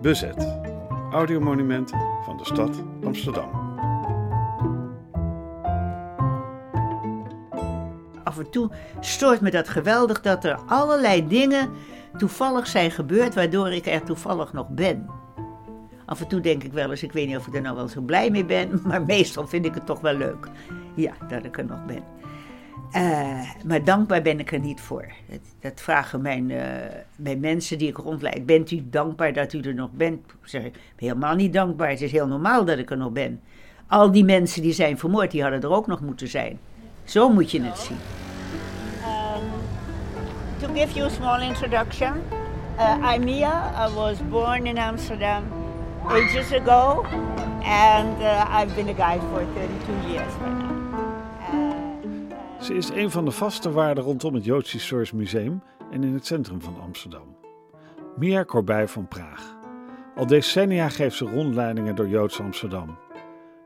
Bezet. Audiomonumenten van de stad Amsterdam. Af en toe stoort me dat geweldig dat er allerlei dingen toevallig zijn gebeurd waardoor ik er toevallig nog ben. Af en toe denk ik wel eens, ik weet niet of ik er nou wel zo blij mee ben, maar meestal vind ik het toch wel leuk. Ja, dat ik er nog ben. Uh, maar dankbaar ben ik er niet voor. Dat, vragen mijn, mijn mensen die ik rondleid. Bent u dankbaar dat u er nog bent? Ik zeg ik, helemaal niet dankbaar. Het is heel normaal dat ik er nog ben. Al die mensen die zijn vermoord, die hadden er ook nog moeten zijn. Zo moet je het zien. Um, to give you a small introduction. Uh, I'm Mia. I was born in Amsterdam ages ago. And uh, I've been a guide for 32 years. Ze is een van de vaste waarden rondom het Joods Historisch Museum en in het centrum van Amsterdam. Mia Corbij van Praag. Al decennia geeft ze rondleidingen door Joods Amsterdam.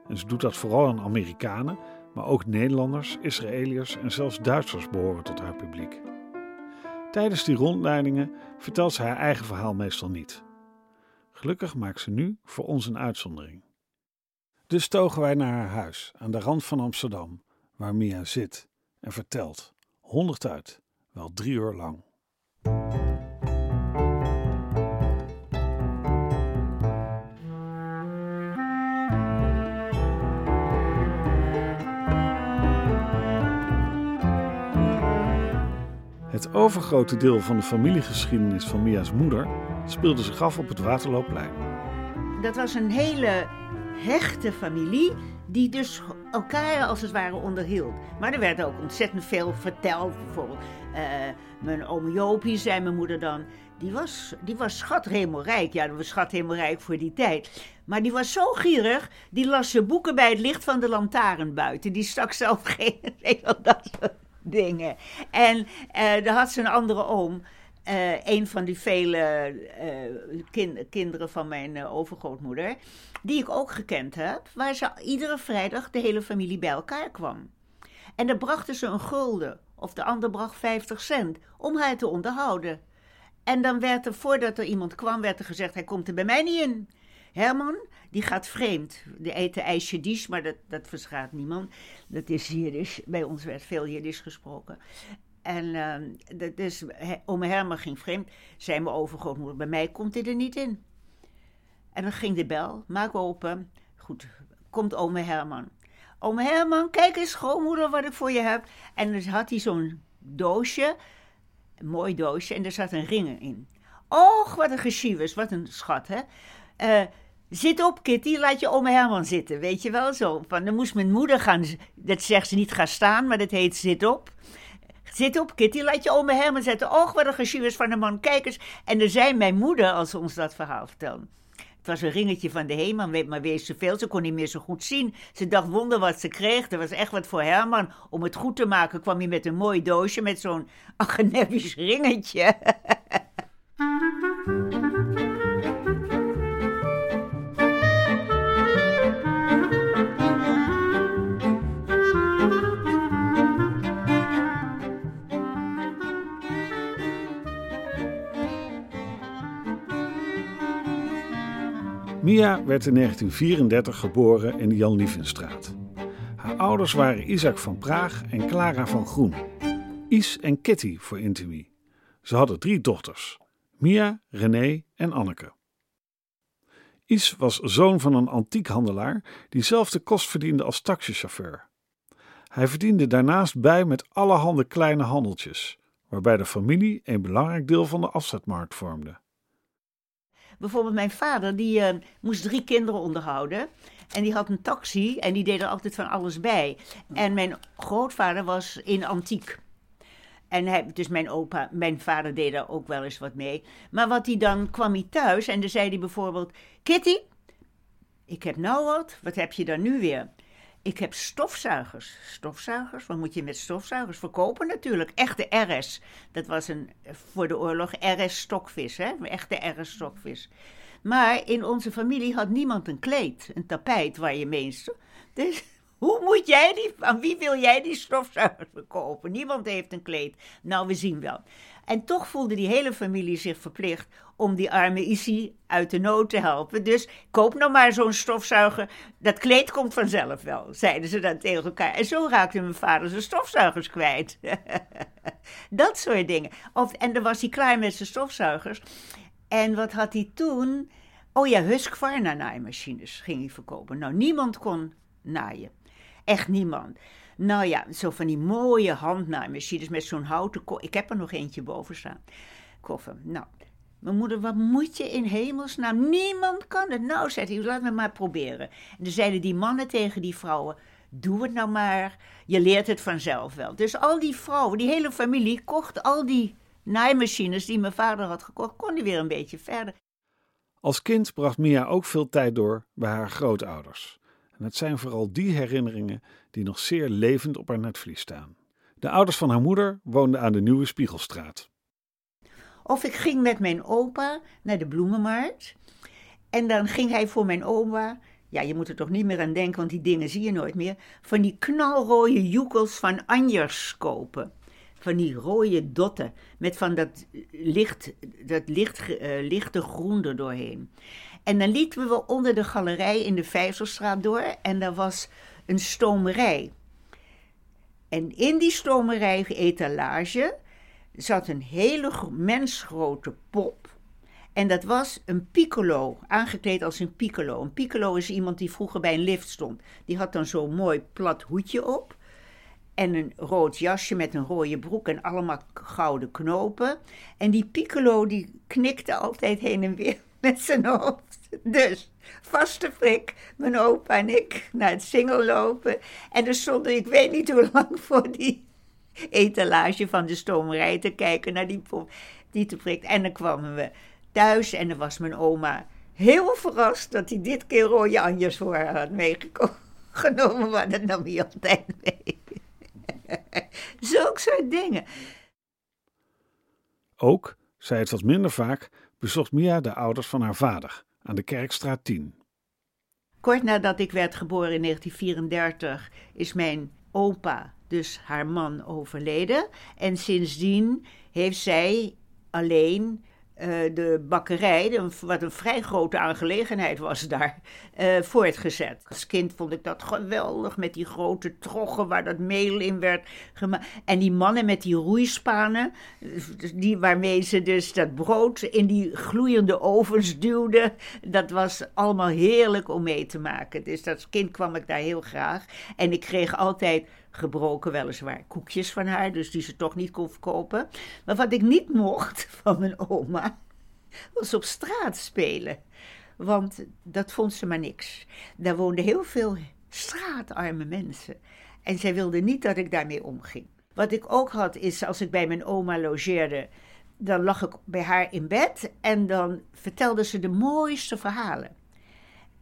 En ze doet dat vooral aan Amerikanen, maar ook Nederlanders, Israëliërs en zelfs Duitsers behoren tot haar publiek. Tijdens die rondleidingen vertelt ze haar eigen verhaal meestal niet. Gelukkig maakt ze nu voor ons een uitzondering. Dus togen wij naar haar huis aan de rand van Amsterdam, waar Mia zit en vertelt, honderd uit, wel drie uur lang. Het overgrote deel van de familiegeschiedenis van Mia's moeder speelde zich af op het Waterloopplein. Dat was een hele hechte familie die dus elkaar als het ware onderhield. Maar er werd ook ontzettend veel verteld. Bijvoorbeeld, uh, mijn oom Jopie, zei mijn moeder dan, die was, die was schathemelrijk. Ja, dat was schathemelrijk voor die tijd. Maar die was zo gierig, die las zijn boeken bij het licht van de lantaarn buiten. Die stak zelf geen, dat soort dingen. En uh, dan had ze een andere oom. Uh, een van die vele kind, kinderen van mijn uh, overgrootmoeder, die ik ook gekend heb, waar ze iedere vrijdag de hele familie bij elkaar kwam. En dan brachten ze een gulden, of de ander bracht 50 cent, om haar te onderhouden. En dan werd er, voordat er iemand kwam, werd er gezegd, hij komt er bij mij niet in. Herman, die gaat vreemd. Die eten ijsje dies, maar dat, dat verschaat niemand. Dat is Jiddisch. Bij ons werd veel Jiddisch gesproken. En uh, dus ome Herman ging vreemd. Zei mijn overgrootmoeder, bij mij komt hij er niet in. En dan ging de bel, maak open. Goed, komt ome Herman. Ome Herman, kijk eens schoonmoeder wat ik voor je heb. En dan had hij zo'n doosje, een mooi doosje, en er zat een ring in. Och, wat een geschiednis, wat een schat, hè. Uh, Zit op, Kitty, laat je ome Herman zitten, weet je wel zo. Van, dan moest mijn moeder gaan, dat zegt ze niet gaan staan, maar dat heet zit op. Zit op, Kitty, laat je ome Herman zetten. Och, wat een geschiedenis van de man, kijk eens. En dan zei mijn moeder, als ze ons dat verhaal vertelde. Het was een ringetje van de Heeman, maar wees zoveel, ze kon niet meer zo goed zien. Ze dacht, wonder wat ze kreeg, er was echt wat voor Herman. Om het goed te maken kwam hij met een mooi doosje met zo'n agenebisch ringetje. Mia werd in 1934 geboren in de Jan Lievenstraat. Haar ouders waren Isaac van Praag en Clara van Groen. Is en Kitty voor Intimie. Ze hadden drie dochters: Mia, René en Anneke. Is was zoon van een antiekhandelaar die zelf de kost verdiende als taxichauffeur. Hij verdiende daarnaast bij met allerhande kleine handeltjes, waarbij de familie een belangrijk deel van de afzetmarkt vormde. Bijvoorbeeld mijn vader, die uh, moest drie kinderen onderhouden. En die had een taxi en die deed er altijd van alles bij. En mijn grootvader was in antiek. En hij, dus mijn opa, mijn vader deed daar ook wel eens wat mee. Maar wat hij dan kwam hij thuis en dan zei hij bijvoorbeeld: Kitty, ik heb nou wat, wat heb je dan nu weer? Ik heb stofzuigers. Stofzuigers? Wat moet je met stofzuigers verkopen natuurlijk? Echte RS. Dat was een, voor de oorlog RS stokvis, hè? Echte RS stokvis. Maar in onze familie had niemand een kleed, een tapijt waar je meest. Dus Hoe moet jij die, aan wie wil jij die stofzuiger verkopen? Niemand heeft een kleed. Nou, we zien wel. En toch voelde die hele familie zich verplicht om die arme Issy uit de nood te helpen. Dus koop nou maar zo'n stofzuiger. Dat kleed komt vanzelf wel, zeiden ze dan tegen elkaar. En zo raakte mijn vader zijn stofzuigers kwijt. dat soort dingen. Of, en dan was hij klaar met zijn stofzuigers. En wat had hij toen? Oh ja, Husqvarna naaimachines ging hij verkopen. Nou, niemand kon naaien. Echt niemand. Nou ja, zo van die mooie handnaaimachines met zo'n houten koffer. Ik heb er nog eentje boven staan. Koffer. Nou, mijn moeder, wat moet je in hemelsnaam? Niemand kan het. Nou, zei hij, laat me maar proberen. En dan zeiden die mannen tegen die vrouwen, doe het nou maar. Je leert het vanzelf wel. Dus al die vrouwen, die hele familie, kocht al die naaimachines die mijn vader had gekocht, kon die weer een beetje verder. Als kind bracht Mia ook veel tijd door bij haar grootouders. En het zijn vooral die herinneringen die nog zeer levend op haar netvlies staan. De ouders van haar moeder woonden aan de Nieuwe Spiegelstraat. Of ik ging met mijn opa naar de bloemenmarkt. En dan ging hij voor mijn oma, ja, je moet er toch niet meer aan denken, want die dingen zie je nooit meer, van die knalrode joekels van Anjers kopen. Van die rode dotten met van dat, licht, dat licht, uh, lichte groen er doorheen. En dan liepen we onder de galerij in de Vijzelstraat door en daar was een stomerij. En in die stomerij etalage zat een hele mensgrote pop. En dat was een piccolo, aangekleed als een piccolo. Een piccolo is iemand die vroeger bij een lift stond. Die had dan zo'n mooi plat hoedje op. En een rood jasje met een rode broek en allemaal gouden knopen. En die piccolo die knikte altijd heen en weer met zijn hoofd. Dus, vaste frik, mijn opa en ik naar het singel lopen. En dan stonden, ik weet niet hoe lang, voor die etalage van de stomerij te kijken naar die, die te prik. En dan kwamen we thuis en dan was mijn oma heel verrast dat hij dit keer rode anjes voor haar had meegenomen. Maar dat nam hij altijd mee. Zulke soort dingen. Ook, zei het wat minder vaak, bezocht Mia de ouders van haar vader aan de Kerkstraat 10. Kort nadat ik werd geboren in 1934 is mijn opa, dus haar man, overleden. En sindsdien heeft zij alleen uh, de bakkerij, wat een vrij grote aangelegenheid was daar, uh, voortgezet. Als kind vond ik dat geweldig met die grote troggen waar dat meel in werd gemaakt. En die mannen met die roeispanen, die, waarmee ze dus dat brood in die gloeiende ovens duwden. Dat was allemaal heerlijk om mee te maken. Dus als kind kwam ik daar heel graag. En ik kreeg altijd gebroken weliswaar koekjes van haar, dus die ze toch niet kon verkopen. Maar wat ik niet mocht van mijn oma, was op straat spelen. Want dat vond ze maar niks. Daar woonden heel veel straatarme mensen. En zij wilde niet dat ik daarmee omging. Wat ik ook had, is als ik bij mijn oma logeerde, dan lag ik bij haar in bed en dan vertelde ze de mooiste verhalen.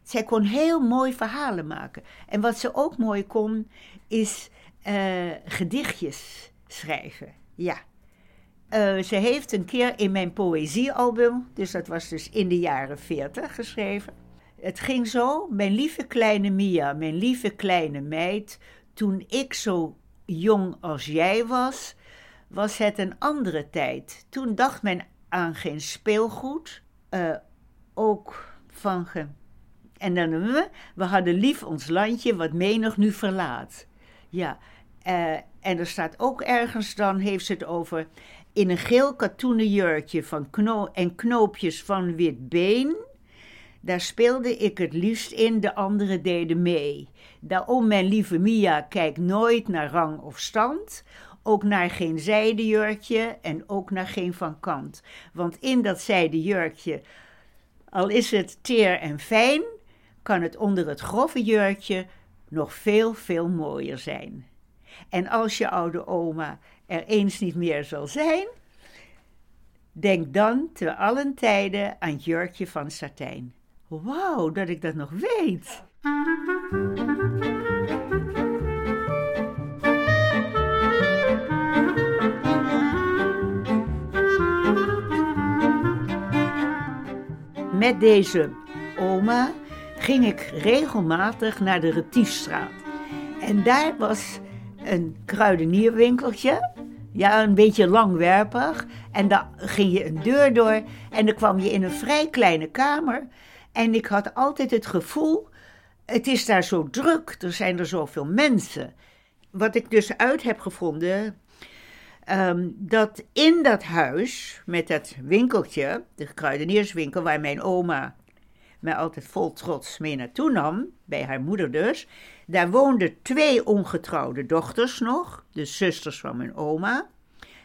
Zij kon heel mooi verhalen maken. En wat ze ook mooi kon, is uh, gedichtjes schrijven. Ja. Uh, ze heeft een keer in mijn poëziealbum, dus dat was dus in de jaren 40 geschreven. Het ging zo, mijn lieve kleine Mia, mijn lieve kleine meid, toen ik zo jong als jij was, was het een andere tijd. Toen dacht men aan geen speelgoed, uh, ook van ge... En dan we, we hadden lief ons landje wat menig nu verlaat. Ja, uh, en er staat ook ergens, dan heeft ze het over. In een geel katoenen jurkje van kno en knoopjes van wit been. Daar speelde ik het liefst in, de anderen deden mee. Daarom, mijn lieve Mia, kijk nooit naar rang of stand. Ook naar geen zijden jurkje en ook naar geen van kant. Want in dat zijden jurkje, al is het teer en fijn, kan het onder het grove jurkje nog veel, veel mooier zijn. En als je oude oma er eens niet meer zal zijn, denk dan te allen tijden aan het jurkje van satijn. Wauw, dat ik dat nog weet. Met deze oma ging ik regelmatig naar de Retiefstraat. En daar was een kruidenierwinkeltje. Ja, een beetje langwerpig. En dan ging je een deur door en dan kwam je in een vrij kleine kamer. En ik had altijd het gevoel, het is daar zo druk, er zijn er zoveel mensen. Wat ik dus uit heb gevonden, ehm, dat in dat huis met dat winkeltje, de kruidenierswinkel waar mijn oma mij altijd vol trots mee naartoe nam, bij haar moeder dus, daar woonden twee ongetrouwde dochters nog, de zusters van mijn oma.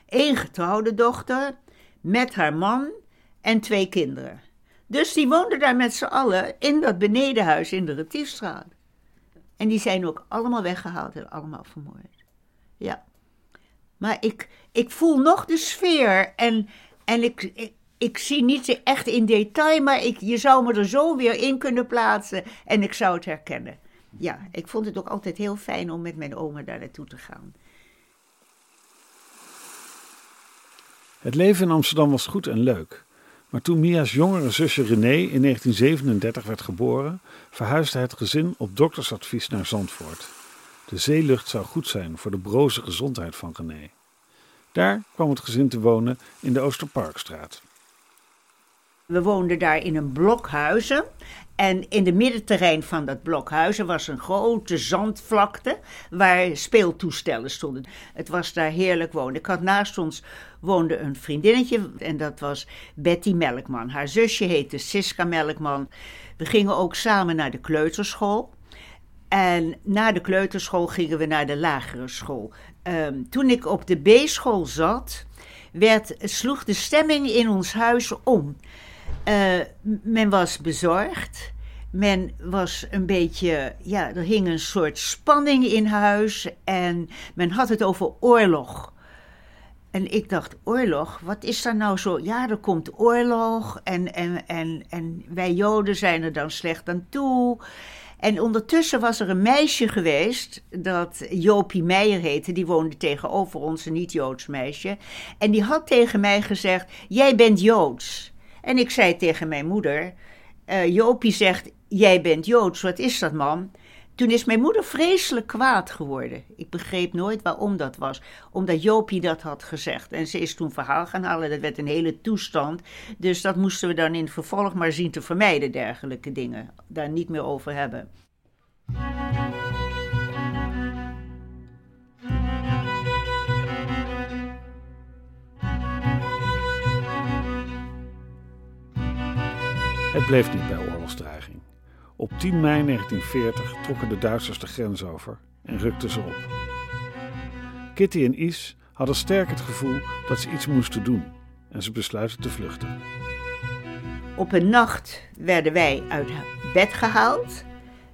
Eén getrouwde dochter met haar man en twee kinderen. Dus die woonden daar met z'n allen in dat benedenhuis in de Retiefstraat. En die zijn ook allemaal weggehaald en allemaal vermoord. Ja. Maar ik, ik voel nog de sfeer en, en ik, ik, ik zie niet echt in detail, maar ik, je zou me er zo weer in kunnen plaatsen en ik zou het herkennen. Ja, ik vond het ook altijd heel fijn om met mijn oma daar naartoe te gaan. Het leven in Amsterdam was goed en leuk. Maar toen Mia's jongere zusje René in 1937 werd geboren, verhuisde het gezin op doktersadvies naar Zandvoort. De zeelucht zou goed zijn voor de broze gezondheid van René. Daar kwam het gezin te wonen in de Oosterparkstraat. We woonden daar in een blokhuizen. En in de middenterrein van dat blokhuizen was een grote zandvlakte waar speeltoestellen stonden. Het was daar heerlijk wonen. Ik had naast ons woonde een vriendinnetje en dat was Betty Melkman. Haar zusje heette Siska Melkman. We gingen ook samen naar de kleuterschool. En na de kleuterschool gingen we naar de lagere school. Ehm, toen ik op de B-school zat, werd, sloeg de stemming in ons huis om. Uh, men was bezorgd. Men was een beetje, ja, er hing een soort spanning in huis en men had het over oorlog. En ik dacht, oorlog, wat is daar nou zo? Ja, er komt oorlog en, en, en, en wij Joden zijn er dan slecht aan toe. En ondertussen was er een meisje geweest, dat Jopie Meijer heette, die woonde tegenover ons, een niet-Joods meisje. En die had tegen mij gezegd, jij bent Joods. En ik zei tegen mijn moeder: uh, Jopie zegt: Jij bent Joods, wat is dat, man? Toen is mijn moeder vreselijk kwaad geworden. Ik begreep nooit waarom dat was. Omdat Jopie dat had gezegd. En ze is toen verhaal gaan halen. Dat werd een hele toestand. Dus dat moesten we dan in het vervolg maar zien te vermijden, dergelijke dingen. Daar niet meer over hebben. Het bleef niet bij oorlogsdreiging. Op 10 mei 1940 trokken de Duitsers de grens over en rukten ze op. Kitty en Is hadden sterk het gevoel dat ze iets moesten doen en ze besluiten te vluchten. Op een nacht werden wij uit bed gehaald,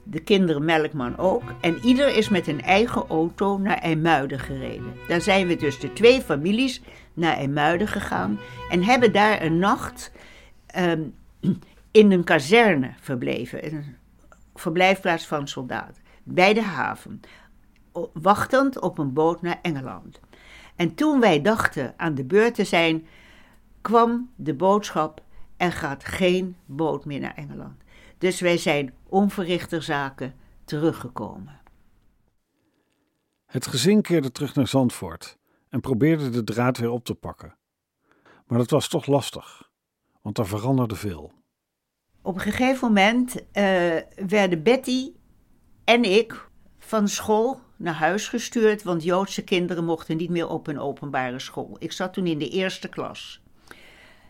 de kinderen Melkman ook, en ieder is met een eigen auto naar IJmuiden gereden. Daar zijn we dus de twee families naar IJmuiden gegaan en hebben daar een nacht um, in een kazerne verbleven, een verblijfplaats van soldaten, bij de haven, wachtend op een boot naar Engeland. En toen wij dachten aan de beurt te zijn, kwam de boodschap: er gaat geen boot meer naar Engeland. Dus wij zijn onverrichter zaken teruggekomen. Het gezin keerde terug naar Zandvoort en probeerde de draad weer op te pakken. Maar dat was toch lastig, want er veranderde veel. Op een gegeven moment uh, werden Betty en ik van school naar huis gestuurd, want Joodse kinderen mochten niet meer op een openbare school. Ik zat toen in de eerste klas.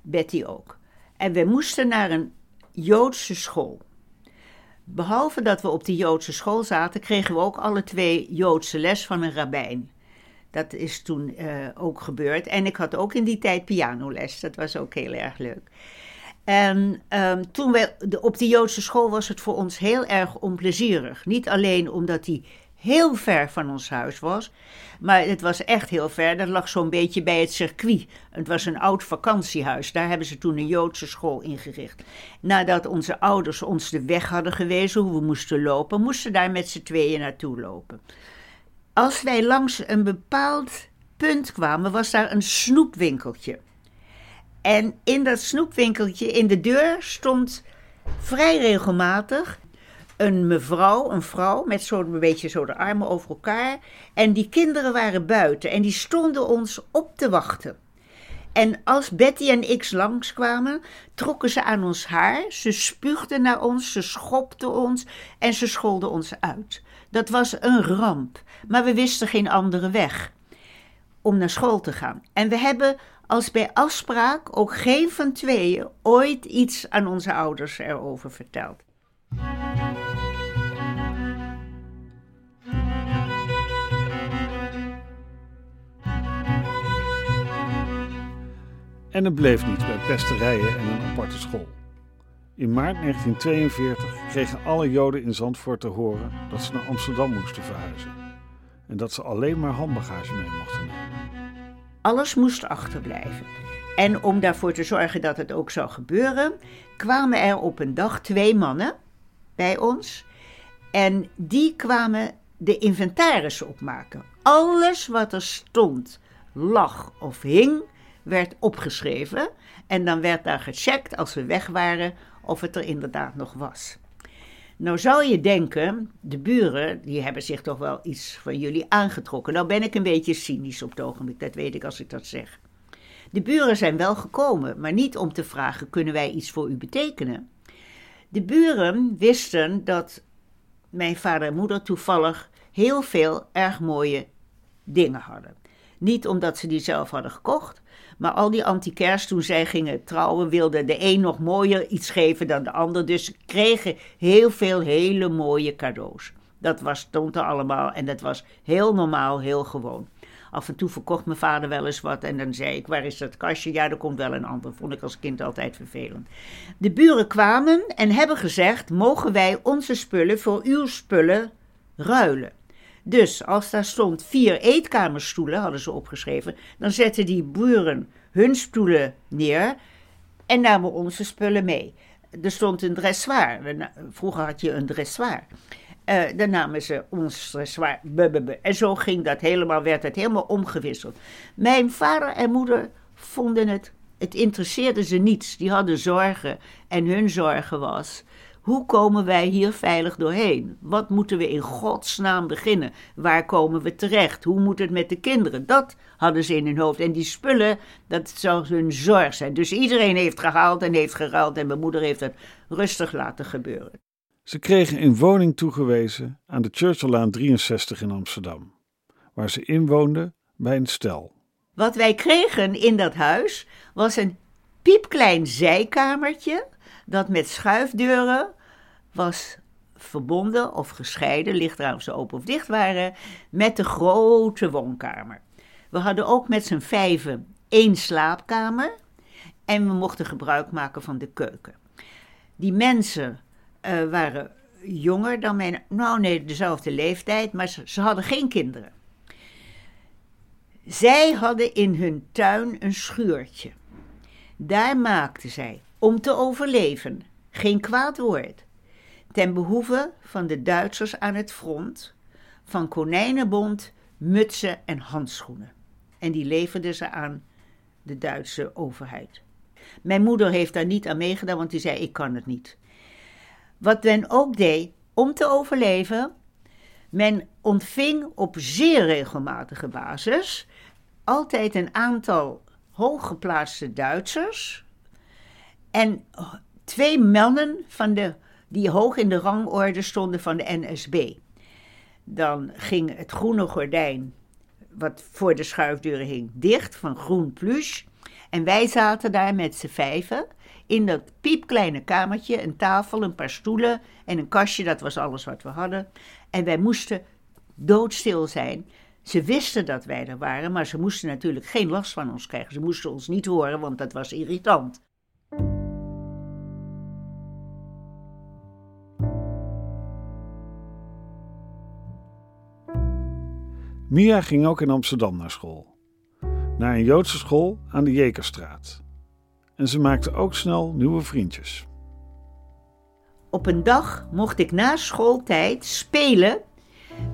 Betty ook. En we moesten naar een Joodse school. Behalve dat we op die Joodse school zaten, kregen we ook alle twee Joodse les van een rabbijn. Dat is toen uh, ook gebeurd. En ik had ook in die tijd pianoles. Dat was ook heel erg leuk. En um, toen we op die Joodse school was het voor ons heel erg onplezierig. Niet alleen omdat die heel ver van ons huis was, maar het was echt heel ver. Dat lag zo'n beetje bij het circuit. Het was een oud vakantiehuis. Daar hebben ze toen een Joodse school ingericht. Nadat onze ouders ons de weg hadden gewezen hoe we moesten lopen, moesten daar met z'n tweeën naartoe lopen. Als wij langs een bepaald punt kwamen, was daar een snoepwinkeltje. En in dat snoepwinkeltje in de deur stond vrij regelmatig een mevrouw, een vrouw, met zo'n beetje zo de armen over elkaar. En die kinderen waren buiten en die stonden ons op te wachten. En als Betty en ik langskwamen, trokken ze aan ons haar, ze spuugden naar ons, ze schopten ons en ze scholden ons uit. Dat was een ramp, maar we wisten geen andere weg om naar school te gaan. En we hebben als bij afspraak ook geen van tweeën ooit iets aan onze ouders erover verteld. En het bleef niet bij pesterijen en een aparte school. In maart 1942 kregen alle Joden in Zandvoort te horen dat ze naar Amsterdam moesten verhuizen en dat ze alleen maar handbagage mee mochten nemen. Alles moest achterblijven. En om daarvoor te zorgen dat het ook zou gebeuren, kwamen er op een dag twee mannen bij ons. En die kwamen de inventaris opmaken. Alles wat er stond, lag of hing, werd opgeschreven. En dan werd daar gecheckt als we weg waren of het er inderdaad nog was. Nou zou je denken, de buren, die hebben zich toch wel iets van jullie aangetrokken. Nou ben ik een beetje cynisch op het ogenblik, dat weet ik als ik dat zeg. De buren zijn wel gekomen, maar niet om te vragen, kunnen wij iets voor u betekenen? De buren wisten dat mijn vader en moeder toevallig heel veel erg mooie dingen hadden. Niet omdat ze die zelf hadden gekocht, maar al die antiquairs toen zij gingen trouwen, wilde de een nog mooier iets geven dan de ander. Dus ze kregen heel veel hele mooie cadeaus. Dat was, stond er allemaal en dat was heel normaal, heel gewoon. Af en toe verkocht mijn vader wel eens wat en dan zei ik, waar is dat kastje? Ja, er komt wel een ander. Vond ik als kind altijd vervelend. De buren kwamen en hebben gezegd, mogen wij onze spullen voor uw spullen ruilen? Dus als daar stond vier eetkamerstoelen, hadden ze opgeschreven, dan zetten die buren hun stoelen neer en namen onze spullen mee. Er stond een dressoir. Vroeger had je een dressoir. Uh, dan namen ze ons dressoir. En zo ging dat helemaal, werd het helemaal omgewisseld. Mijn vader en moeder vonden het, het interesseerde ze niets. Die hadden zorgen. En hun zorgen was hoe komen wij hier veilig doorheen? Wat moeten we in godsnaam beginnen? Waar komen we terecht? Hoe moet het met de kinderen? Dat hadden ze in hun hoofd. En die spullen, dat zou hun zorg zijn. Dus iedereen heeft gehaald en heeft geruild en mijn moeder heeft het rustig laten gebeuren. Ze kregen een woning toegewezen aan de Churchilllaan 63 in Amsterdam, waar ze inwoonden bij een stel. Wat wij kregen in dat huis was een piepklein zijkamertje dat met schuifdeuren was verbonden of gescheiden, ligt eraan of ze open of dicht waren, met de grote woonkamer. We hadden ook met z'n vijven één slaapkamer en we mochten gebruik maken van de keuken. Die mensen uh, waren jonger dan mijn, nou nee, dezelfde leeftijd, maar ze, ze hadden geen kinderen. Zij hadden in hun tuin een schuurtje. Daar maakten zij, om te overleven, geen kwaad woord ten behoeve van de Duitsers aan het front, van konijnenbond, mutsen en handschoenen. En die leverden ze aan de Duitse overheid. Mijn moeder heeft daar niet aan meegedaan, want die zei: Ik kan het niet. Wat men ook deed om te overleven, men ontving op zeer regelmatige basis altijd een aantal hooggeplaatste Duitsers en twee mannen van de die hoog in de rangorde stonden van de NSB. Dan ging het groene gordijn, wat voor de schuifdeuren hing, dicht van groen pluche. En wij zaten daar met z'n vijven in dat piepkleine kamertje, een tafel, een paar stoelen en een kastje, dat was alles wat we hadden. En wij moesten doodstil zijn. Ze wisten dat wij er waren, maar ze moesten natuurlijk geen last van ons krijgen. Ze moesten ons niet horen, want dat was irritant. Mia ging ook in Amsterdam naar school. Naar een Joodse school aan de Jekerstraat. En ze maakte ook snel nieuwe vriendjes. Op een dag mocht ik na schooltijd spelen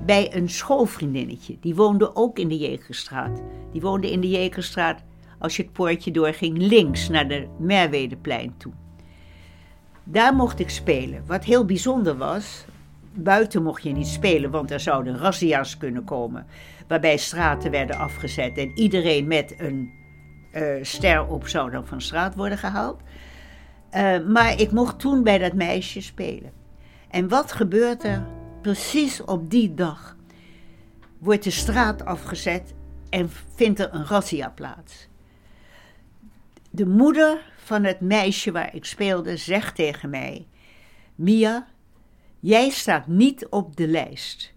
bij een schoolvriendinnetje. Die woonde ook in de Jekerstraat. Die woonde in de Jekerstraat als je het poortje doorging links naar de Merwedeplein toe. Daar mocht ik spelen. Wat heel bijzonder was, buiten mocht je niet spelen, want er zouden razzia's kunnen komen. Waarbij straten werden afgezet en iedereen met een uh, ster op zou dan van straat worden gehaald. Uh, maar ik mocht toen bij dat meisje spelen. En wat gebeurt er precies op die dag? Wordt de straat afgezet en vindt er een razzia plaats. De moeder van het meisje waar ik speelde zegt tegen mij: Mia, jij staat niet op de lijst.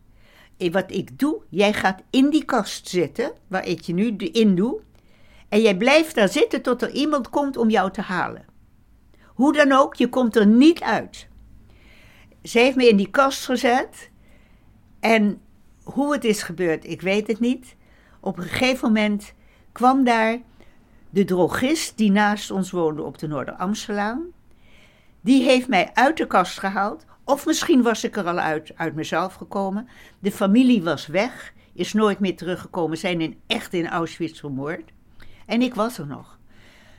Wat ik doe, jij gaat in die kast zitten, waar ik je nu in doe, en jij blijft daar zitten tot er iemand komt om jou te halen. Hoe dan ook, je komt er niet uit. Ze heeft me in die kast gezet. En hoe het is gebeurd, ik weet het niet. Op een gegeven moment kwam daar de drogist die naast ons woonde op de Noorder-Amstelaan. Die heeft mij uit de kast gehaald. Of misschien was ik er al uit, uit mezelf gekomen. De familie was weg, is nooit meer teruggekomen, zijn in, echt in Auschwitz vermoord. En ik was er nog.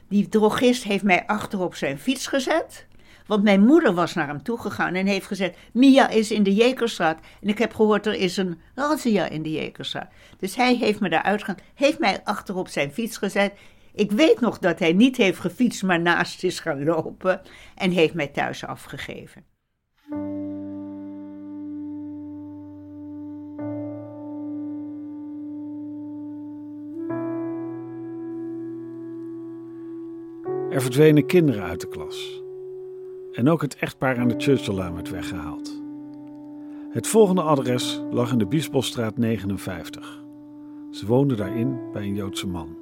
Die drogist heeft mij achter op zijn fiets gezet. Want mijn moeder was naar hem toegegaan en heeft gezegd: Mia is in de Jekerstraat. En ik heb gehoord er is een razzia in de Jekerstraat. Dus hij heeft me daar uitgegaan, heeft mij achter op zijn fiets gezet. Ik weet nog dat hij niet heeft gefietst, maar naast is gaan lopen. En heeft mij thuis afgegeven. Er verdwenen kinderen uit de klas. En ook het echtpaar aan de Churchilllaan werd weggehaald. Het volgende adres lag in de Biesbosstraat 59. Ze woonde daarin bij een Joodse man.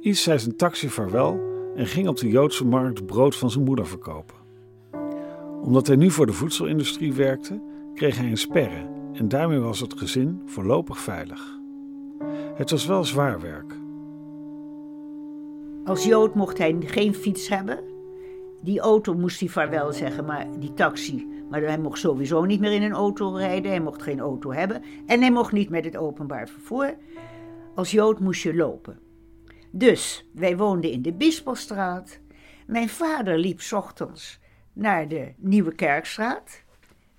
Iets zei zijn taxi vaarwel en ging op de Joodse markt brood van zijn moeder verkopen. Omdat hij nu voor de voedselindustrie werkte, kreeg hij een sperre en daarmee was het gezin voorlopig veilig. Het was wel zwaar werk. Als Jood mocht hij geen fiets hebben. Die auto moest hij vaarwel zeggen, maar die taxi. Maar hij mocht sowieso niet meer in een auto rijden. Hij mocht geen auto hebben. En hij mocht niet met het openbaar vervoer. Als Jood moest je lopen. Dus wij woonden in de Bispelstraat. Mijn vader liep ochtends naar de Nieuwe Kerkstraat.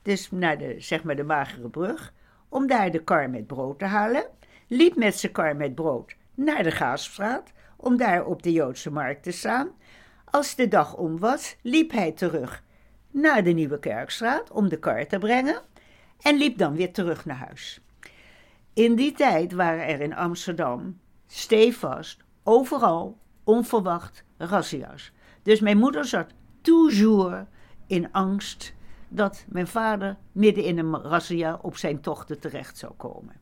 Dus naar de, zeg maar de Magere Brug. Om daar de kar met brood te halen. Liep met zijn kar met brood naar de Gaasstraat om daar op de Joodse markt te staan. Als de dag om was, liep hij terug naar de Nieuwe Kerkstraat om de kar te brengen en liep dan weer terug naar huis. In die tijd waren er in Amsterdam stevast overal onverwacht razzia's. Dus mijn moeder zat toujours in angst dat mijn vader midden in een razzia op zijn tochten terecht zou komen.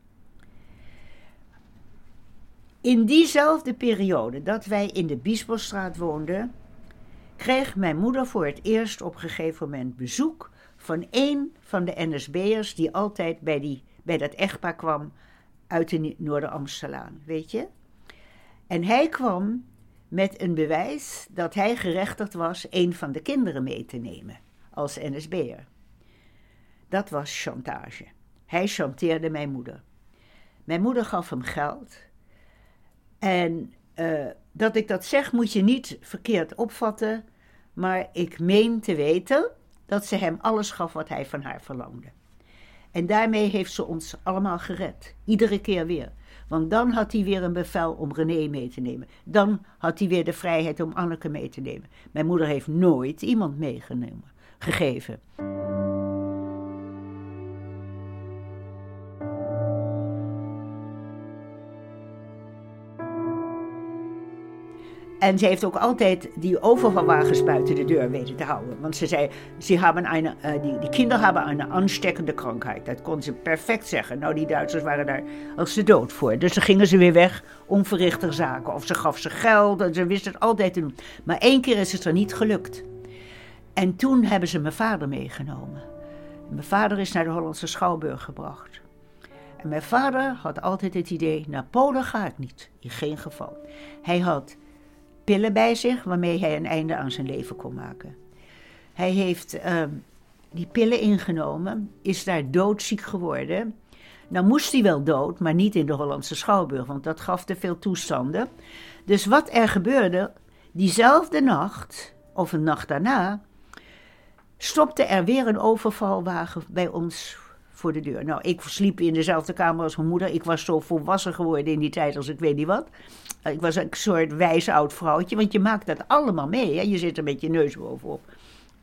In diezelfde periode dat wij in de Biesbosstraat woonden, kreeg mijn moeder voor het eerst op een gegeven moment bezoek van een van de NSB'ers die altijd bij, die, bij dat echtpaar kwam uit de Noorder-Amstelaan, weet je? En hij kwam met een bewijs dat hij gerechtigd was een van de kinderen mee te nemen als NSB'er. Dat was chantage. Hij chanteerde mijn moeder. Mijn moeder gaf hem geld en uh, dat ik dat zeg moet je niet verkeerd opvatten, maar ik meen te weten dat ze hem alles gaf wat hij van haar verlangde. En daarmee heeft ze ons allemaal gered, iedere keer weer. Want dan had hij weer een bevel om René mee te nemen. Dan had hij weer de vrijheid om Anneke mee te nemen. Mijn moeder heeft nooit iemand meegenomen, gegeven. En ze heeft ook altijd die overvalwagens buiten de deur weten te houden. Want ze zei, ze hebben eine, uh, die, kinderen hebben een aanstekkende krankheid. Dat kon ze perfect zeggen. Nou, die Duitsers waren daar als de dood voor. Dus dan gingen ze weer weg om zaken. Of ze gaf ze geld en ze wist het altijd te doen. Maar één keer is het er niet gelukt. En toen hebben ze mijn vader meegenomen. mijn vader is naar de Hollandse Schouwburg gebracht. En mijn vader had altijd het idee, naar Polen ga ik niet. In geen geval. Hij had pillen bij zich waarmee hij een einde aan zijn leven kon maken. Hij heeft ehm, die pillen ingenomen, is daar doodziek geworden. Nou moest hij wel dood, maar niet in de Hollandse Schouwburg, want dat gaf te veel toestanden. Dus wat er gebeurde, diezelfde nacht, of een nacht daarna, stopte er weer een overvalwagen bij ons voor. Nou, ik sliep in dezelfde kamer als mijn moeder. Ik was zo volwassen geworden in die tijd als ik weet niet wat. Ik was een soort wijs oud vrouwtje, want je maakt dat allemaal mee. Hè? Je zit er met je neus bovenop.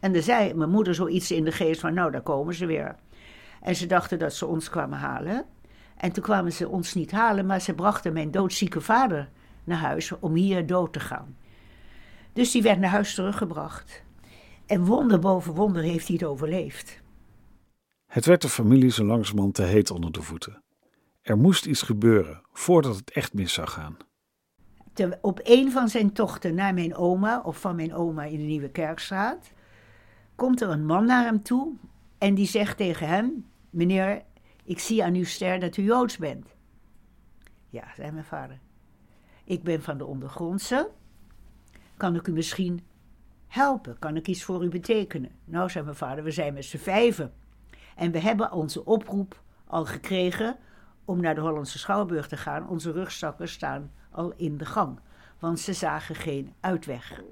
En er zei mijn moeder zoiets in de geest van, nou, daar komen ze weer. En ze dachten dat ze ons kwamen halen. En toen kwamen ze ons niet halen, maar ze brachten mijn doodzieke vader naar huis om hier dood te gaan. Dus die werd naar huis teruggebracht. En wonder boven wonder heeft hij het overleefd. Het werd de familie zo langzamerhand te heet onder de voeten. Er moest iets gebeuren voordat het echt mis zou gaan. op een van zijn tochten naar mijn oma, of van mijn oma in de Nieuwe Kerkstraat, komt er een man naar hem toe en die zegt tegen hem: Meneer, ik zie aan uw ster dat u joods bent. Ja, zei mijn vader. Ik ben van de ondergrondse. Kan ik u misschien helpen? Kan ik iets voor u betekenen? Nou, zei mijn vader, we zijn met z'n vijven. En we hebben onze oproep al gekregen om naar de Hollandse Schouwburg te gaan. Onze rugzakken staan al in de gang, want ze zagen geen uitweg.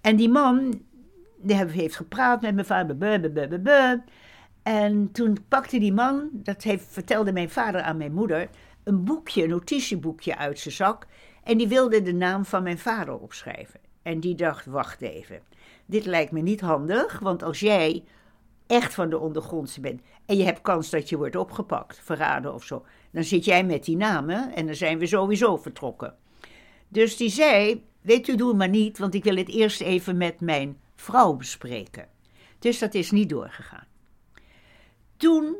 En die man die heeft gepraat met mijn vader. En toen pakte die man, dat heeft, vertelde mijn vader aan mijn moeder, een boekje, een notitieboekje uit zijn zak. En die wilde de naam van mijn vader opschrijven. En die dacht, wacht even, dit lijkt me niet handig, want als jij echt van de ondergrondse bent en je hebt kans dat je wordt opgepakt, verraden of zo, dan zit jij met die namen en dan zijn we sowieso vertrokken. Dus die zei, weet u, doe maar niet, want ik wil het eerst even met mijn vrouw bespreken. Dus dat is niet doorgegaan. Toen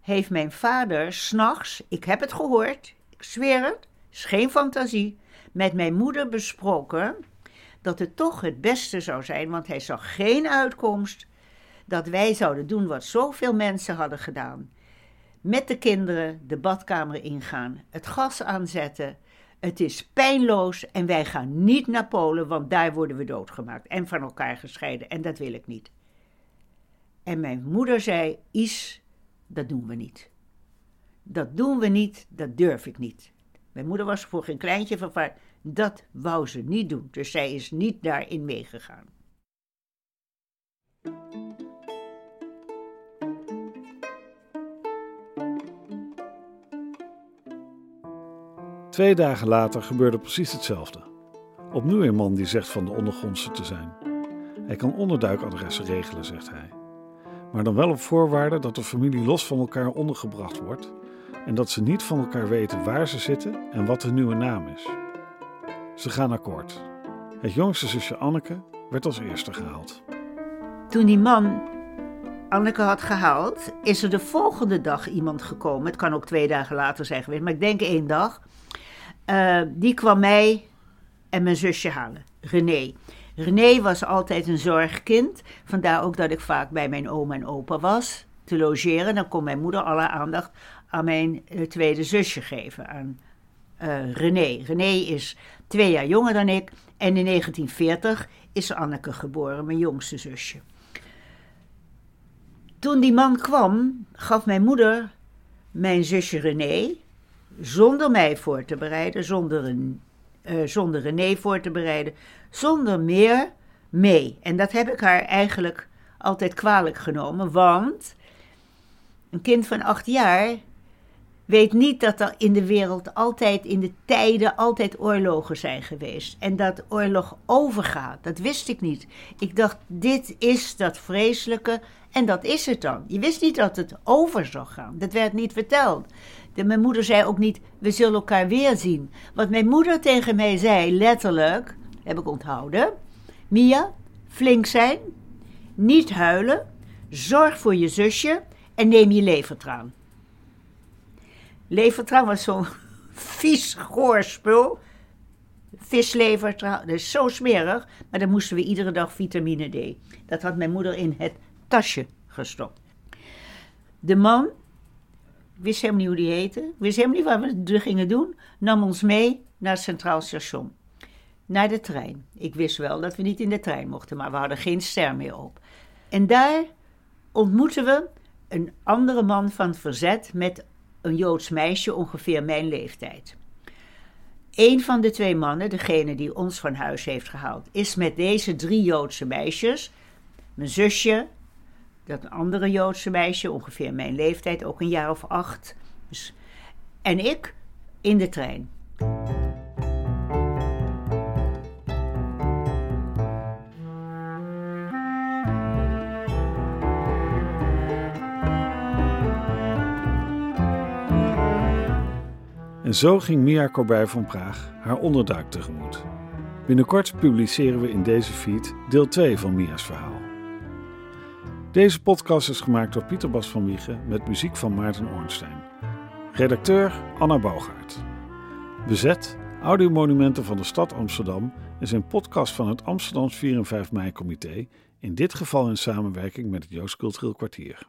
heeft mijn vader s'nachts, ik heb het gehoord, ik zweer het, is geen fantasie, met mijn moeder besproken dat het toch het beste zou zijn, want hij zag geen uitkomst, dat wij zouden doen wat zoveel mensen hadden gedaan. Met de kinderen de badkamer ingaan, het gas aanzetten. Het is pijnloos en wij gaan niet naar Polen, want daar worden we doodgemaakt en van elkaar gescheiden en dat wil ik niet. En mijn moeder zei: Is, dat doen we niet. Dat doen we niet, dat durf ik niet. Mijn moeder was voor geen kleintje van dat wou ze niet doen, dus zij is niet daarin meegegaan. Twee dagen later gebeurde precies hetzelfde. Opnieuw een man die zegt van de ondergrondse te zijn. Hij kan onderduikadressen regelen, zegt hij. Maar dan wel op voorwaarde dat de familie los van elkaar ondergebracht wordt en dat ze niet van elkaar weten waar ze zitten en wat hun nieuwe naam is. Ze gaan akkoord. Het jongste zusje Anneke werd als eerste gehaald. Toen die man Anneke had gehaald, is er de volgende dag iemand gekomen. Het kan ook twee dagen later zijn geweest, maar ik denk één dag. Uh, die kwam mij en mijn zusje halen, René. René was altijd een zorgkind, vandaar ook dat ik vaak bij mijn oom en opa was te logeren. Dan kon mijn moeder alle aandacht aan mijn uh, tweede zusje geven, aan uh, René. René is twee jaar jonger dan ik en in 1940 is Anneke geboren, mijn jongste zusje. Toen die man kwam, gaf mijn moeder mijn zusje René, zonder mij voor te bereiden, zonder, een, uh, zonder René voor te bereiden, zonder meer mee. En dat heb ik haar eigenlijk altijd kwalijk genomen, want een kind van acht jaar weet niet dat er in de wereld altijd, in de tijden, altijd oorlogen zijn geweest. En dat oorlog overgaat. Dat wist ik niet. Ik dacht, dit is dat vreselijke en dat is het dan. Je wist niet dat het over zou gaan. Dat werd niet verteld. Mijn moeder zei ook niet, we zullen elkaar weer zien. Wat mijn moeder tegen mij zei, letterlijk, heb ik onthouden. Mia, flink zijn, niet huilen, zorg voor je zusje en neem je levertraan. Levertraan was zo'n vies, goor spul. Dat is zo smerig. Maar dan moesten we iedere dag vitamine D. Dat had mijn moeder in het tasje gestopt. De man, wist helemaal niet hoe die heette, wist helemaal niet wat we gingen doen, nam ons mee naar het Centraal Station. Naar de trein. Ik wist wel dat we niet in de trein mochten, maar we hadden geen ster meer op. En daar ontmoetten we een andere man van het verzet met een Joods meisje ongeveer mijn leeftijd. Een van de twee mannen, degene die ons van huis heeft gehaald, is met deze drie Joodse meisjes Mijn zusje, dat andere Joodse meisje, ongeveer mijn leeftijd, ook een jaar of acht. Dus, en ik in de trein. En zo ging Mia Corbij van Praag haar onderduik tegemoet. Binnenkort publiceren we in deze feed deel 2 van Mia's verhaal. Deze podcast is gemaakt door Pieter Bas van Wiegen met muziek van Maarten Ornstein. Redacteur Anna Bougaert. Bezet Audiomonumenten van de stad Amsterdam is een podcast van het Amsterdams 4 en 5 mei comité, in dit geval in samenwerking met het Joods Cultureel Kwartier.